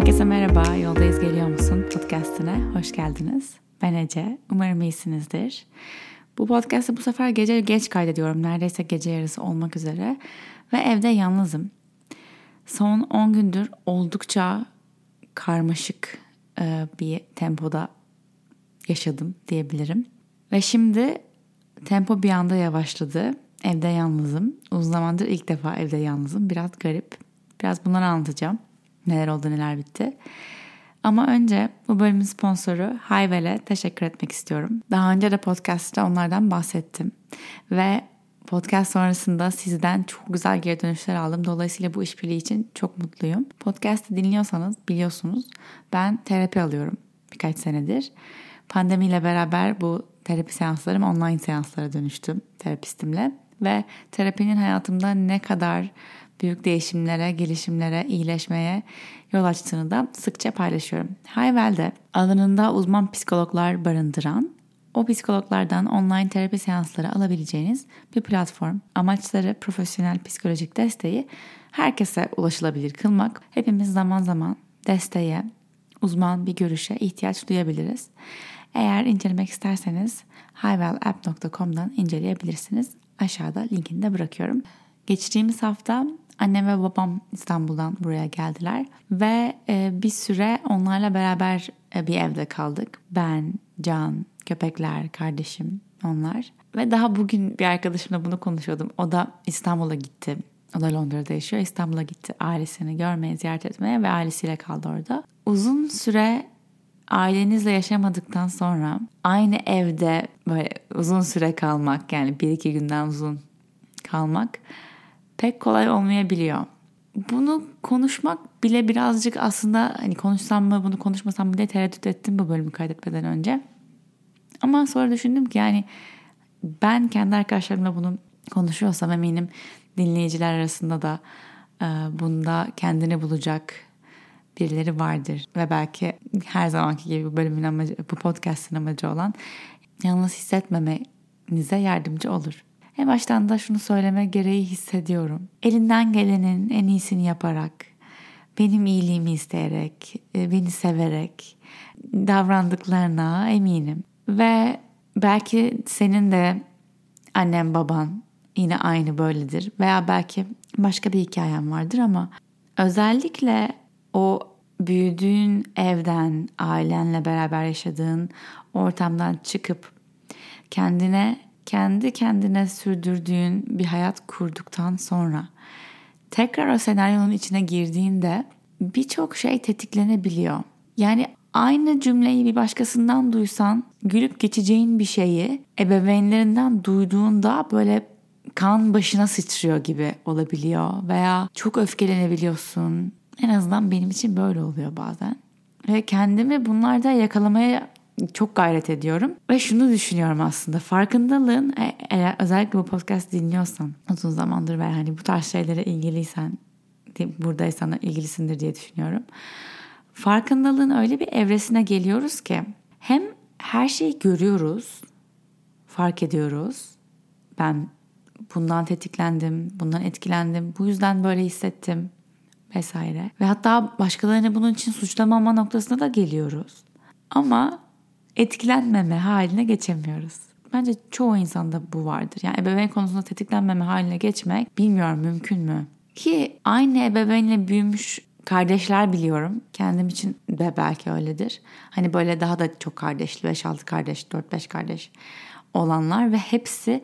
Herkese merhaba, Yoldayız Geliyor Musun podcastine hoş geldiniz. Ben Ece, umarım iyisinizdir. Bu podcast'ı bu sefer gece geç kaydediyorum, neredeyse gece yarısı olmak üzere. Ve evde yalnızım. Son 10 gündür oldukça karmaşık e, bir tempoda yaşadım diyebilirim. Ve şimdi tempo bir anda yavaşladı. Evde yalnızım. Uzun zamandır ilk defa evde yalnızım. Biraz garip. Biraz bunları anlatacağım. Neler oldu neler bitti. Ama önce bu bölümün sponsoru Hayvel'e teşekkür etmek istiyorum. Daha önce de podcast'ta onlardan bahsettim. Ve podcast sonrasında sizden çok güzel geri dönüşler aldım. Dolayısıyla bu işbirliği için çok mutluyum. Podcast'ı dinliyorsanız biliyorsunuz ben terapi alıyorum birkaç senedir. Pandemiyle beraber bu terapi seanslarım online seanslara dönüştüm terapistimle. Ve terapinin hayatımda ne kadar büyük değişimlere, gelişimlere, iyileşmeye yol açtığını da sıkça paylaşıyorum. Hayvel'de alanında uzman psikologlar barındıran o psikologlardan online terapi seansları alabileceğiniz bir platform. Amaçları profesyonel psikolojik desteği herkese ulaşılabilir kılmak. Hepimiz zaman zaman desteğe, uzman bir görüşe ihtiyaç duyabiliriz. Eğer incelemek isterseniz highwellapp.com'dan inceleyebilirsiniz. Aşağıda linkini de bırakıyorum. Geçtiğimiz hafta annem ve babam İstanbul'dan buraya geldiler ve e, bir süre onlarla beraber e, bir evde kaldık. Ben, Can, köpekler, kardeşim onlar. Ve daha bugün bir arkadaşımla bunu konuşuyordum. O da İstanbul'a gitti. O da Londra'da yaşıyor. İstanbul'a gitti ailesini görmeye, ziyaret etmeye ve ailesiyle kaldı orada. Uzun süre ailenizle yaşamadıktan sonra aynı evde böyle uzun süre kalmak yani bir iki günden uzun kalmak pek kolay olmayabiliyor. Bunu konuşmak bile birazcık aslında hani konuşsam mı bunu konuşmasam diye tereddüt ettim bu bölümü kaydetmeden önce. Ama sonra düşündüm ki yani ben kendi arkadaşlarımla bunu konuşuyorsam eminim dinleyiciler arasında da e, bunda kendini bulacak birileri vardır. Ve belki her zamanki gibi bu bölümün amacı, bu podcast'ın amacı olan yalnız hissetmemenize yardımcı olur. En baştan da şunu söyleme gereği hissediyorum. Elinden gelenin en iyisini yaparak, benim iyiliğimi isteyerek, e, beni severek davrandıklarına eminim. Ve belki senin de annen baban yine aynı böyledir veya belki başka bir hikayen vardır ama özellikle o büyüdüğün evden, ailenle beraber yaşadığın ortamdan çıkıp kendine kendi kendine sürdürdüğün bir hayat kurduktan sonra tekrar o senaryonun içine girdiğinde birçok şey tetiklenebiliyor. Yani aynı cümleyi bir başkasından duysan gülüp geçeceğin bir şeyi ebeveynlerinden duyduğunda böyle kan başına sıçrıyor gibi olabiliyor veya çok öfkelenebiliyorsun. En azından benim için böyle oluyor bazen. Ve kendimi bunlarda yakalamaya çok gayret ediyorum. Ve şunu düşünüyorum aslında farkındalığın e, eğer özellikle bu podcast dinliyorsan uzun zamandır ve hani bu tarz şeylere ilgiliysen buradaysan ilgilisindir diye düşünüyorum. Farkındalığın öyle bir evresine geliyoruz ki hem her şeyi görüyoruz, fark ediyoruz. Ben bundan tetiklendim, bundan etkilendim, bu yüzden böyle hissettim vesaire. Ve hatta başkalarını bunun için suçlamama noktasına da geliyoruz. Ama etkilenmeme haline geçemiyoruz. Bence çoğu insanda bu vardır. Yani ebeveyn konusunda tetiklenmeme haline geçmek bilmiyorum mümkün mü? Ki aynı ebeveynle büyümüş kardeşler biliyorum. Kendim için de belki öyledir. Hani böyle daha da çok kardeşli 5-6 kardeş, 4-5 kardeş olanlar ve hepsi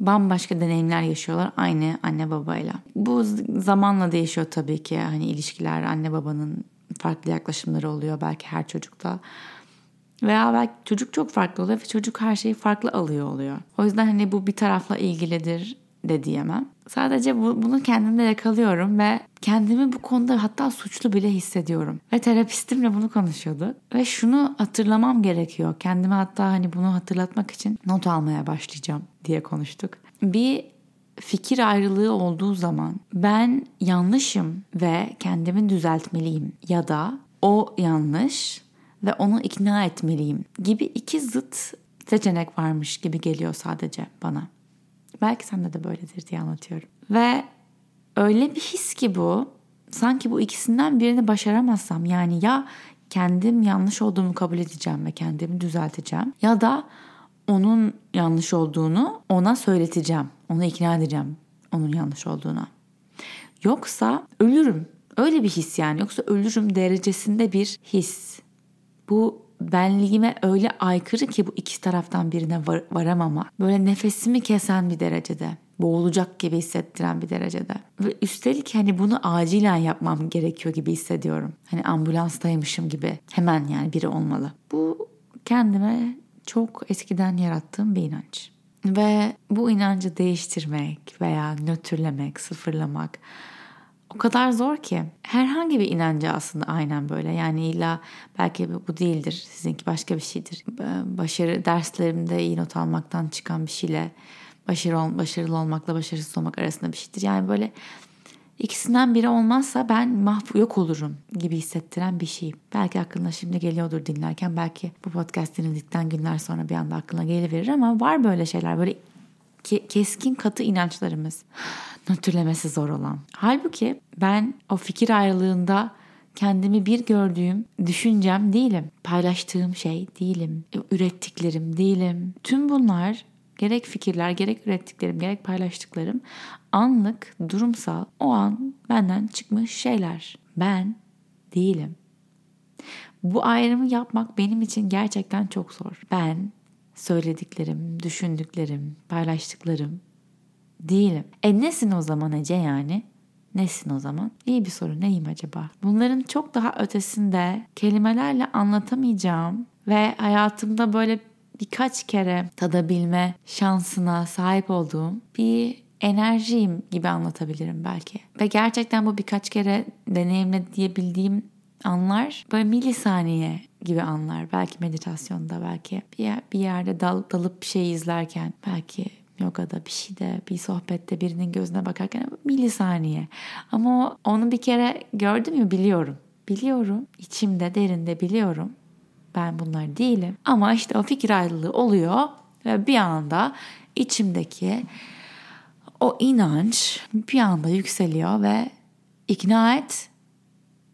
bambaşka deneyimler yaşıyorlar aynı anne babayla. Bu zamanla değişiyor tabii ki. Hani ilişkiler anne babanın farklı yaklaşımları oluyor belki her çocukta. Veya belki çocuk çok farklı oluyor ve çocuk her şeyi farklı alıyor oluyor. O yüzden hani bu bir tarafla ilgilidir de diyemem. Sadece bu, bunu kendimde yakalıyorum ve kendimi bu konuda hatta suçlu bile hissediyorum. Ve terapistimle bunu konuşuyorduk. Ve şunu hatırlamam gerekiyor. Kendime hatta hani bunu hatırlatmak için not almaya başlayacağım diye konuştuk. Bir fikir ayrılığı olduğu zaman ben yanlışım ve kendimi düzeltmeliyim ya da o yanlış ve onu ikna etmeliyim gibi iki zıt seçenek varmış gibi geliyor sadece bana. Belki sende de böyledir diye anlatıyorum. Ve öyle bir his ki bu sanki bu ikisinden birini başaramazsam yani ya kendim yanlış olduğumu kabul edeceğim ve kendimi düzelteceğim ya da onun yanlış olduğunu ona söyleteceğim. Onu ikna edeceğim onun yanlış olduğuna. Yoksa ölürüm. Öyle bir his yani. Yoksa ölürüm derecesinde bir his. Bu benliğime öyle aykırı ki bu iki taraftan birine var, varamama. Böyle nefesimi kesen bir derecede. Boğulacak gibi hissettiren bir derecede. Ve üstelik hani bunu acilen yapmam gerekiyor gibi hissediyorum. Hani ambulanstaymışım gibi. Hemen yani biri olmalı. Bu kendime çok eskiden yarattığım bir inanç. Ve bu inancı değiştirmek veya nötrlemek, sıfırlamak o kadar zor ki. Herhangi bir inancı aslında aynen böyle. Yani illa belki bu değildir. Sizinki başka bir şeydir. Başarı derslerimde iyi not almaktan çıkan bir şeyle başarılı, başarılı olmakla başarısız olmak arasında bir şeydir. Yani böyle ikisinden biri olmazsa ben mahv yok olurum gibi hissettiren bir şey. Belki aklına şimdi geliyordur dinlerken. Belki bu podcast dinledikten günler sonra bir anda aklına geliverir ama var böyle şeyler. Böyle keskin katı inançlarımız. Nötrlemesi zor olan. Halbuki ben o fikir ayrılığında kendimi bir gördüğüm düşüncem değilim. Paylaştığım şey değilim. Ürettiklerim değilim. Tüm bunlar gerek fikirler, gerek ürettiklerim, gerek paylaştıklarım anlık, durumsal, o an benden çıkmış şeyler. Ben değilim. Bu ayrımı yapmak benim için gerçekten çok zor. Ben söylediklerim, düşündüklerim, paylaştıklarım değilim. E nesin o zaman Ece yani? Nesin o zaman? İyi bir soru neyim acaba? Bunların çok daha ötesinde kelimelerle anlatamayacağım ve hayatımda böyle birkaç kere tadabilme şansına sahip olduğum bir enerjiyim gibi anlatabilirim belki. Ve gerçekten bu birkaç kere deneyimle diyebildiğim anlar böyle milisaniye gibi anlar. Belki meditasyonda belki bir, yer, bir yerde dal, dalıp bir şey izlerken belki yogada bir şeyde bir sohbette birinin gözüne bakarken milisaniye. Ama onu bir kere gördüm mü biliyorum. Biliyorum. içimde derinde biliyorum. Ben bunlar değilim. Ama işte o fikir ayrılığı oluyor ve bir anda içimdeki o inanç bir anda yükseliyor ve ikna et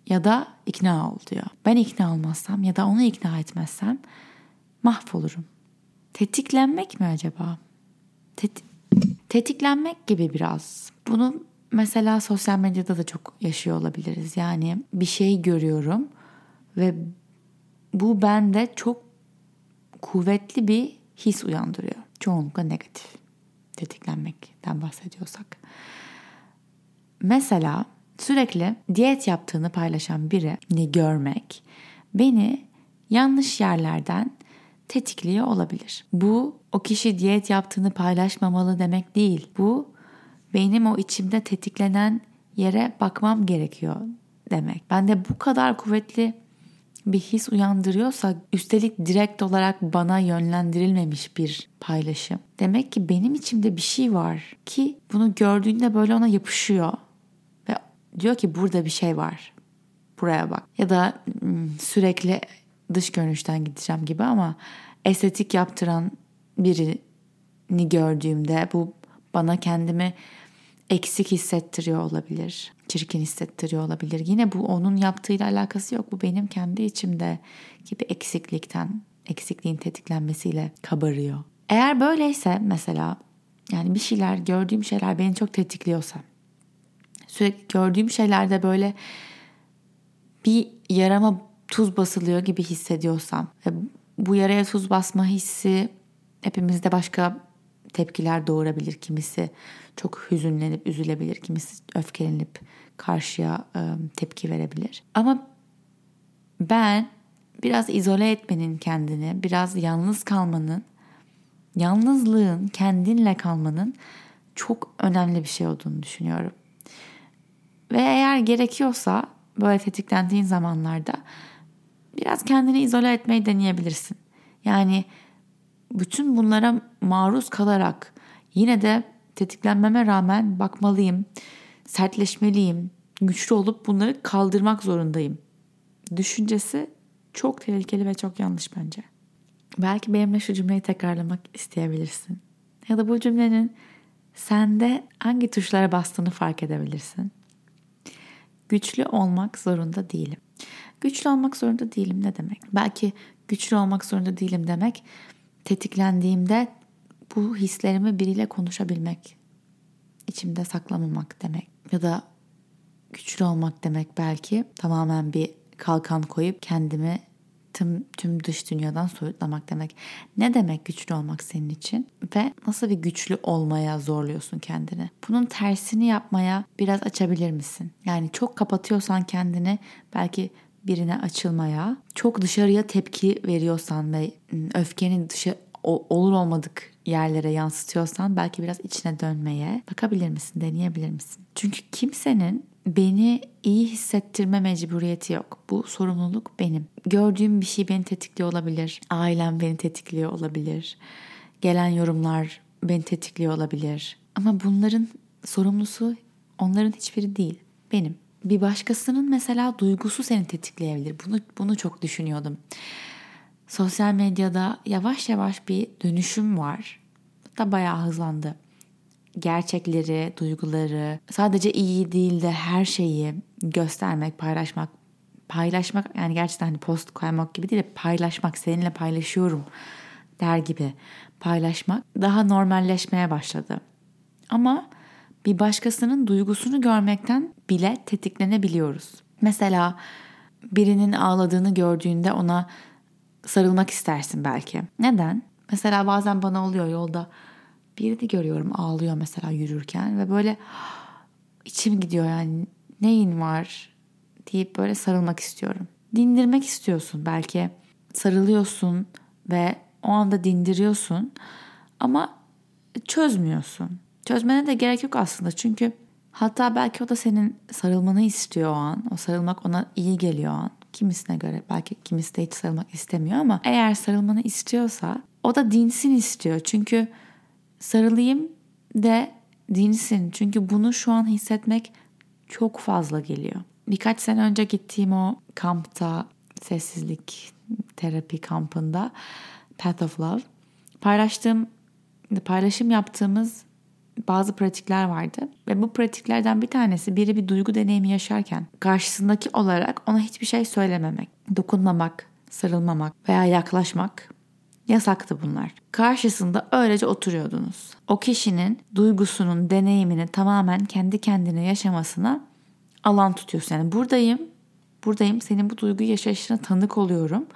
ya da ikna ol diyor. Ben ikna olmazsam ya da onu ikna etmezsem mahvolurum. Tetiklenmek mi acaba? Tet- tetiklenmek gibi biraz. Bunu mesela sosyal medyada da çok yaşıyor olabiliriz. Yani bir şey görüyorum ve bu bende çok kuvvetli bir his uyandırıyor. Çoğunlukla negatif tetiklenmekten bahsediyorsak. Mesela sürekli diyet yaptığını paylaşan birini görmek beni yanlış yerlerden tetikliyor olabilir. Bu o kişi diyet yaptığını paylaşmamalı demek değil. Bu benim o içimde tetiklenen yere bakmam gerekiyor demek. Ben de bu kadar kuvvetli bir his uyandırıyorsa üstelik direkt olarak bana yönlendirilmemiş bir paylaşım. Demek ki benim içimde bir şey var ki bunu gördüğünde böyle ona yapışıyor ve diyor ki burada bir şey var. Buraya bak. Ya da hmm, sürekli dış görünüşten gideceğim gibi ama estetik yaptıran birini gördüğümde bu bana kendimi eksik hissettiriyor olabilir. Çirkin hissettiriyor olabilir. Yine bu onun yaptığıyla alakası yok. Bu benim kendi içimde gibi eksiklikten, eksikliğin tetiklenmesiyle kabarıyor. Eğer böyleyse mesela yani bir şeyler, gördüğüm şeyler beni çok tetikliyorsa sürekli gördüğüm şeylerde böyle bir yarama tuz basılıyor gibi hissediyorsam ve bu yaraya tuz basma hissi hepimizde başka tepkiler doğurabilir. Kimisi çok hüzünlenip üzülebilir, kimisi öfkelenip karşıya tepki verebilir. Ama ben biraz izole etmenin kendini, biraz yalnız kalmanın, yalnızlığın, kendinle kalmanın çok önemli bir şey olduğunu düşünüyorum. Ve eğer gerekiyorsa böyle tetiklendiğin zamanlarda biraz kendini izole etmeyi deneyebilirsin. Yani bütün bunlara maruz kalarak yine de tetiklenmeme rağmen bakmalıyım, sertleşmeliyim, güçlü olup bunları kaldırmak zorundayım. Düşüncesi çok tehlikeli ve çok yanlış bence. Belki benimle şu cümleyi tekrarlamak isteyebilirsin. Ya da bu cümlenin sende hangi tuşlara bastığını fark edebilirsin. güçlü olmak zorunda değilim. Güçlü olmak zorunda değilim ne demek? Belki güçlü olmak zorunda değilim demek tetiklendiğimde bu hislerimi biriyle konuşabilmek, içimde saklamamak demek. Ya da güçlü olmak demek belki tamamen bir kalkan koyup kendimi tüm, tüm dış dünyadan soyutlamak demek. Ne demek güçlü olmak senin için? Ve nasıl bir güçlü olmaya zorluyorsun kendini? Bunun tersini yapmaya biraz açabilir misin? Yani çok kapatıyorsan kendini belki birine açılmaya, çok dışarıya tepki veriyorsan ve öfkenin dışı olur olmadık yerlere yansıtıyorsan belki biraz içine dönmeye bakabilir misin, deneyebilir misin? Çünkü kimsenin beni iyi hissettirme mecburiyeti yok. Bu sorumluluk benim. Gördüğüm bir şey beni tetikliyor olabilir. Ailem beni tetikliyor olabilir. Gelen yorumlar beni tetikliyor olabilir. Ama bunların sorumlusu onların hiçbiri değil. Benim. Bir başkasının mesela duygusu seni tetikleyebilir. Bunu bunu çok düşünüyordum. Sosyal medyada yavaş yavaş bir dönüşüm var. Hatta bayağı hızlandı gerçekleri, duyguları, sadece iyi değil de her şeyi göstermek, paylaşmak, paylaşmak yani gerçekten hani post koymak gibi değil de paylaşmak, seninle paylaşıyorum der gibi paylaşmak daha normalleşmeye başladı. Ama bir başkasının duygusunu görmekten bile tetiklenebiliyoruz. Mesela birinin ağladığını gördüğünde ona sarılmak istersin belki. Neden? Mesela bazen bana oluyor yolda birini görüyorum ağlıyor mesela yürürken ve böyle içim gidiyor yani neyin var deyip böyle sarılmak istiyorum. Dindirmek istiyorsun belki sarılıyorsun ve o anda dindiriyorsun ama çözmüyorsun. Çözmene de gerek yok aslında çünkü hatta belki o da senin sarılmanı istiyor o an. O sarılmak ona iyi geliyor o an. Kimisine göre belki kimisi de hiç sarılmak istemiyor ama eğer sarılmanı istiyorsa o da dinsin istiyor. Çünkü sarılayım de dinsin. Çünkü bunu şu an hissetmek çok fazla geliyor. Birkaç sene önce gittiğim o kampta, sessizlik terapi kampında Path of Love paylaştığım, paylaşım yaptığımız bazı pratikler vardı. Ve bu pratiklerden bir tanesi biri bir duygu deneyimi yaşarken karşısındaki olarak ona hiçbir şey söylememek, dokunmamak, sarılmamak veya yaklaşmak Yasaktı bunlar. Karşısında öylece oturuyordunuz. O kişinin duygusunun, deneyimini tamamen kendi kendine yaşamasına alan tutuyorsun. Yani buradayım, buradayım senin bu duyguyu yaşayışına tanık oluyorum.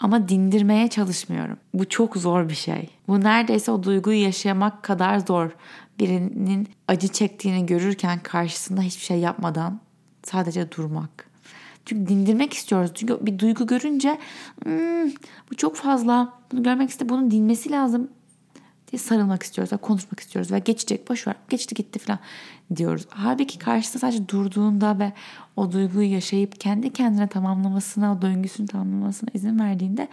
Ama dindirmeye çalışmıyorum. Bu çok zor bir şey. Bu neredeyse o duyguyu yaşamak kadar zor. Birinin acı çektiğini görürken karşısında hiçbir şey yapmadan sadece durmak. Çünkü dindirmek istiyoruz. Çünkü bir duygu görünce hmm, bu çok fazla. Bunu görmek iste, bunun dinmesi lazım diye sarılmak istiyoruz ve konuşmak istiyoruz ve geçecek boş ver geçti gitti falan diyoruz. Halbuki karşısında sadece durduğunda ve o duyguyu yaşayıp kendi kendine tamamlamasına, o döngüsünü tamamlamasına izin verdiğinde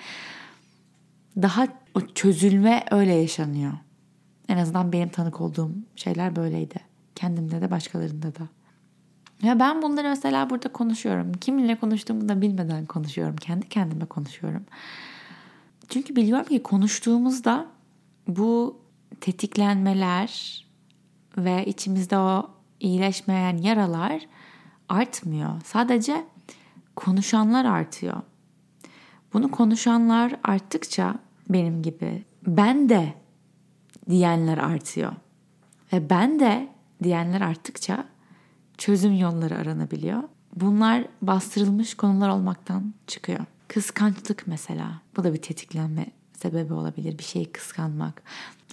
daha o çözülme öyle yaşanıyor. En azından benim tanık olduğum şeyler böyleydi. Kendimde de başkalarında da. Ya ben bunları mesela burada konuşuyorum. Kiminle konuştuğumu da bilmeden konuşuyorum. Kendi kendime konuşuyorum. Çünkü biliyorum ki konuştuğumuzda bu tetiklenmeler ve içimizde o iyileşmeyen yaralar artmıyor. Sadece konuşanlar artıyor. Bunu konuşanlar arttıkça benim gibi ben de diyenler artıyor. Ve ben de diyenler arttıkça çözüm yolları aranabiliyor. Bunlar bastırılmış konular olmaktan çıkıyor. Kıskançlık mesela. Bu da bir tetiklenme sebebi olabilir. Bir şeyi kıskanmak.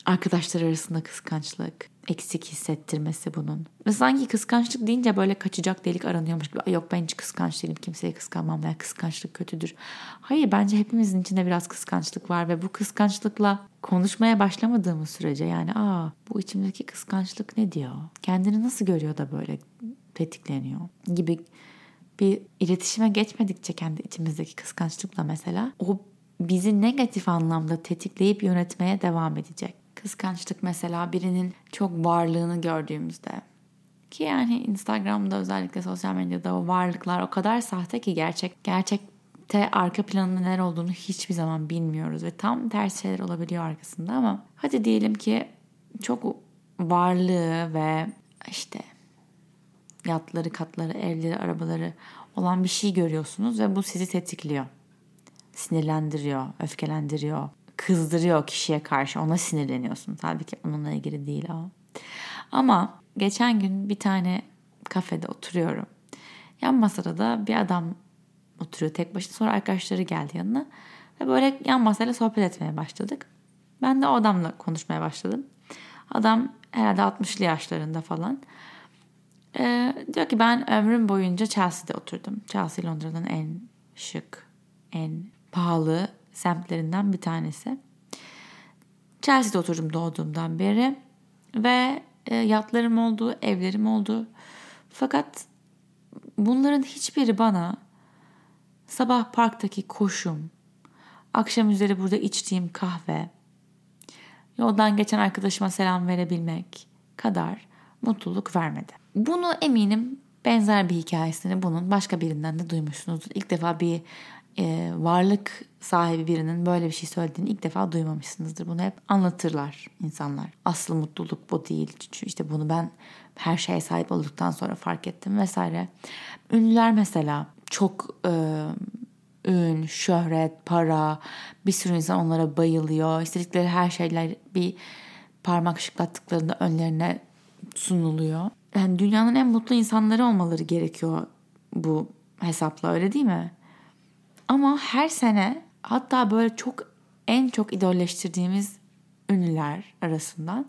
Arkadaşlar arasında kıskançlık. Eksik hissettirmesi bunun. Ve sanki kıskançlık deyince böyle kaçacak delik aranıyormuş gibi. Yok ben hiç kıskanç değilim. Kimseyi kıskanmam veya kıskançlık kötüdür. Hayır bence hepimizin içinde biraz kıskançlık var ve bu kıskançlıkla konuşmaya başlamadığımız sürece yani aa bu içimdeki kıskançlık ne diyor? Kendini nasıl görüyor da böyle tetikleniyor gibi bir iletişime geçmedikçe kendi içimizdeki kıskançlıkla mesela o bizi negatif anlamda tetikleyip yönetmeye devam edecek. Kıskançlık mesela birinin çok varlığını gördüğümüzde ki yani Instagram'da özellikle sosyal medyada o varlıklar o kadar sahte ki gerçek gerçekte arka planında neler olduğunu hiçbir zaman bilmiyoruz ve tam ters şeyler olabiliyor arkasında ama hadi diyelim ki çok varlığı ve işte yatları, katları, evleri, arabaları olan bir şey görüyorsunuz ve bu sizi tetikliyor. Sinirlendiriyor, öfkelendiriyor, kızdırıyor kişiye karşı. Ona sinirleniyorsun. Tabii ki onunla ilgili değil o. Ama geçen gün bir tane kafede oturuyorum. Yan masada da bir adam oturuyor tek başına. Sonra arkadaşları geldi yanına. Ve böyle yan masayla sohbet etmeye başladık. Ben de o adamla konuşmaya başladım. Adam herhalde 60'lı yaşlarında falan. Ee, diyor ki ben ömrüm boyunca Chelsea'de oturdum. Chelsea Londra'nın en şık, en pahalı semtlerinden bir tanesi. Chelsea'de oturdum doğduğumdan beri ve e, yatlarım oldu, evlerim oldu. Fakat bunların hiçbiri bana sabah parktaki koşum, akşam üzeri burada içtiğim kahve, yoldan geçen arkadaşıma selam verebilmek kadar mutluluk vermedi. Bunu eminim benzer bir hikayesini bunun başka birinden de duymuşsunuzdur. İlk defa bir e, varlık sahibi birinin böyle bir şey söylediğini ilk defa duymamışsınızdır. Bunu hep anlatırlar insanlar. Asıl mutluluk bu değil. Çünkü işte bunu ben her şeye sahip olduktan sonra fark ettim vesaire. Ünlüler mesela çok e, ün, şöhret, para, bir sürü insan onlara bayılıyor. İstedikleri her şeyler bir parmak şıklattıklarında önlerine sunuluyor. Yani dünyanın en mutlu insanları olmaları gerekiyor bu hesapla öyle değil mi? Ama her sene hatta böyle çok en çok idolleştirdiğimiz ünlüler arasından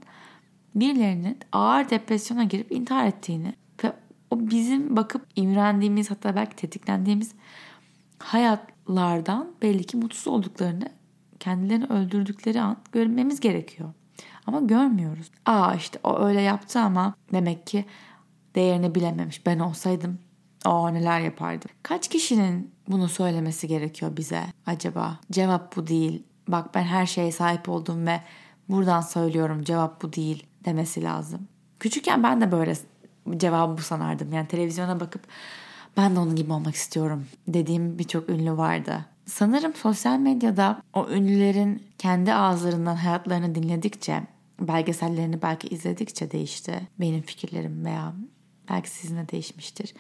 birilerinin ağır depresyona girip intihar ettiğini ve o bizim bakıp imrendiğimiz hatta belki tetiklendiğimiz hayatlardan belli ki mutsuz olduklarını kendilerini öldürdükleri an görmemiz gerekiyor. Ama görmüyoruz. Aa işte o öyle yaptı ama demek ki değerini bilememiş. Ben olsaydım o neler yapardım. Kaç kişinin bunu söylemesi gerekiyor bize acaba? Cevap bu değil. Bak ben her şeye sahip oldum ve buradan söylüyorum cevap bu değil demesi lazım. Küçükken ben de böyle cevabı bu sanardım. Yani televizyona bakıp ben de onun gibi olmak istiyorum dediğim birçok ünlü vardı. Sanırım sosyal medyada o ünlülerin kendi ağızlarından hayatlarını dinledikçe, belgesellerini belki izledikçe değişti benim fikirlerim veya belki sizin de değişmiştir.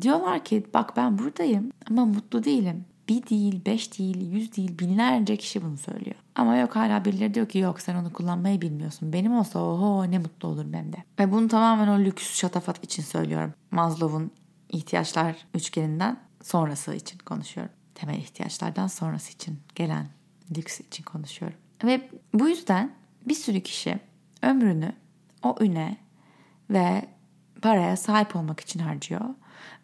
Diyorlar ki bak ben buradayım ama mutlu değilim. Bir değil, beş değil, yüz değil, binlerce kişi bunu söylüyor. Ama yok hala birileri diyor ki yok sen onu kullanmayı bilmiyorsun. Benim olsa oho ne mutlu olurum ben de. Ve bunu tamamen o lüks şatafat için söylüyorum. Maslow'un ihtiyaçlar üçgeninden sonrası için konuşuyorum. Temel ihtiyaçlardan sonrası için gelen lüks için konuşuyorum. Ve bu yüzden bir sürü kişi ömrünü o üne ve paraya sahip olmak için harcıyor.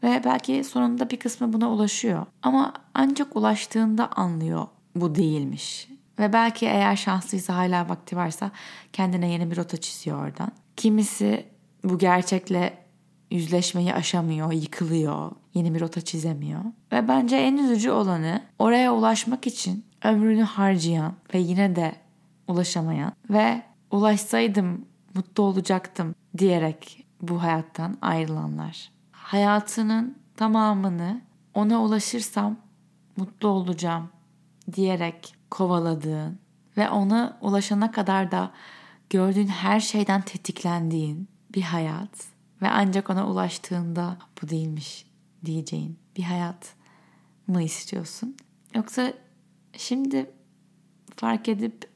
Ve belki sonunda bir kısmı buna ulaşıyor. Ama ancak ulaştığında anlıyor bu değilmiş. Ve belki eğer şanslıysa hala vakti varsa kendine yeni bir rota çiziyor oradan. Kimisi bu gerçekle yüzleşmeyi aşamıyor, yıkılıyor, yeni bir rota çizemiyor. Ve bence en üzücü olanı oraya ulaşmak için ömrünü harcayan ve yine de ulaşamayan ve ulaşsaydım mutlu olacaktım diyerek bu hayattan ayrılanlar. Hayatının tamamını ona ulaşırsam mutlu olacağım diyerek kovaladığın ve ona ulaşana kadar da gördüğün her şeyden tetiklendiğin bir hayat ve ancak ona ulaştığında bu değilmiş diyeceğin bir hayat mı istiyorsun? Yoksa şimdi fark edip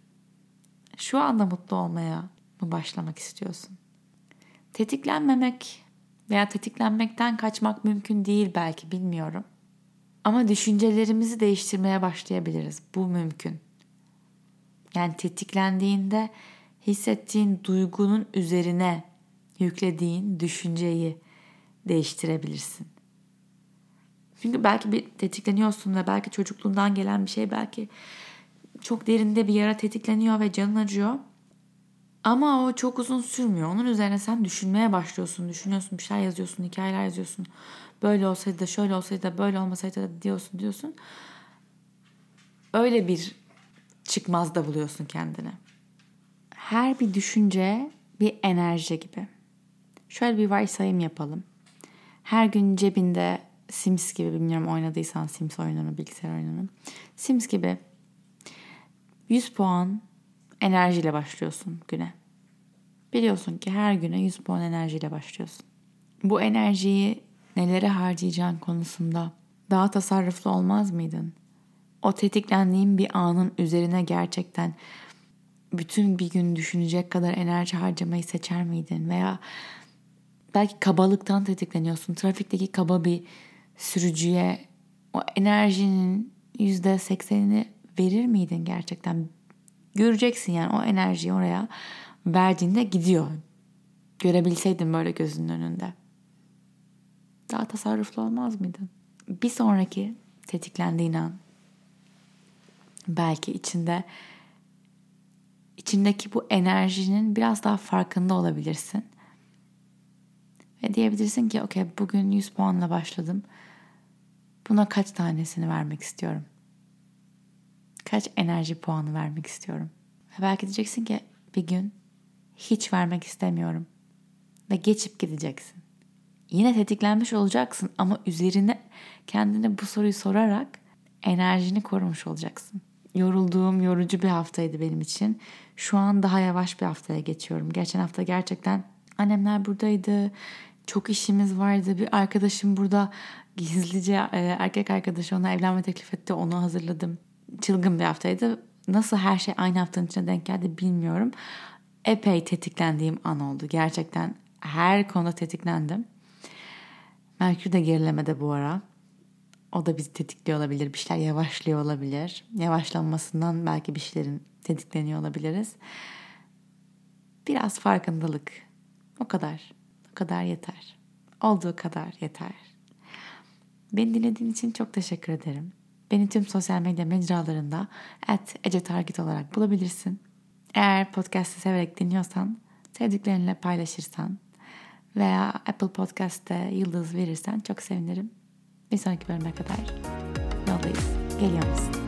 şu anda mutlu olmaya mı başlamak istiyorsun? Tetiklenmemek veya tetiklenmekten kaçmak mümkün değil belki bilmiyorum. Ama düşüncelerimizi değiştirmeye başlayabiliriz. Bu mümkün. Yani tetiklendiğinde hissettiğin duygunun üzerine yüklediğin düşünceyi değiştirebilirsin. Çünkü belki bir tetikleniyorsun ve belki çocukluğundan gelen bir şey belki çok derinde bir yara tetikleniyor ve canın acıyor. Ama o çok uzun sürmüyor. Onun üzerine sen düşünmeye başlıyorsun. Düşünüyorsun, bir şeyler yazıyorsun, hikayeler yazıyorsun. Böyle olsaydı da şöyle olsaydı da böyle olmasaydı da diyorsun diyorsun. Öyle bir çıkmaz da buluyorsun kendine. Her bir düşünce bir enerji gibi. Şöyle bir varsayım yapalım. Her gün cebinde Sims gibi bilmiyorum oynadıysan Sims oyununu, bilgisayar oyununu. Sims gibi 100 puan enerjiyle başlıyorsun güne. Biliyorsun ki her güne 100 puan enerjiyle başlıyorsun. Bu enerjiyi nelere harcayacağın konusunda daha tasarruflu olmaz mıydın? O tetiklendiğin bir anın üzerine gerçekten bütün bir gün düşünecek kadar enerji harcamayı seçer miydin? Veya belki kabalıktan tetikleniyorsun. Trafikteki kaba bir sürücüye o enerjinin yüzde seksenini verir miydin gerçekten? Göreceksin yani o enerjiyi oraya verdiğinde gidiyor. Görebilseydin böyle gözünün önünde. Daha tasarruflu olmaz mıydın? Bir sonraki tetiklendiğin an belki içinde içindeki bu enerjinin biraz daha farkında olabilirsin. Ve diyebilirsin ki okey bugün 100 puanla başladım. Buna kaç tanesini vermek istiyorum? Kaç enerji puanı vermek istiyorum? Ve belki diyeceksin ki bir gün hiç vermek istemiyorum. Ve geçip gideceksin. Yine tetiklenmiş olacaksın ama üzerine kendine bu soruyu sorarak enerjini korumuş olacaksın. Yorulduğum, yorucu bir haftaydı benim için. Şu an daha yavaş bir haftaya geçiyorum. Geçen hafta gerçekten annemler buradaydı. Çok işimiz vardı. Bir arkadaşım burada gizlice e, erkek arkadaşı ona evlenme teklif etti. Onu hazırladım. Çılgın bir haftaydı. Nasıl her şey aynı haftanın içine denk geldi bilmiyorum. Epey tetiklendiğim an oldu. Gerçekten her konuda tetiklendim. Merkür de gerilemede bu ara. O da bizi tetikliyor olabilir. Bir şeyler yavaşlıyor olabilir. Yavaşlanmasından belki bir şeylerin tetikleniyor olabiliriz. Biraz farkındalık. O kadar. O kadar yeter. Olduğu kadar yeter. Beni dinlediğin için çok teşekkür ederim. Beni tüm sosyal medya mecralarında at Ece Target olarak bulabilirsin. Eğer podcast'ı severek dinliyorsan, sevdiklerinle paylaşırsan veya Apple Podcast'te yıldız verirsen çok sevinirim. Bir sonraki bölüme kadar yoldayız. Geliyor musun?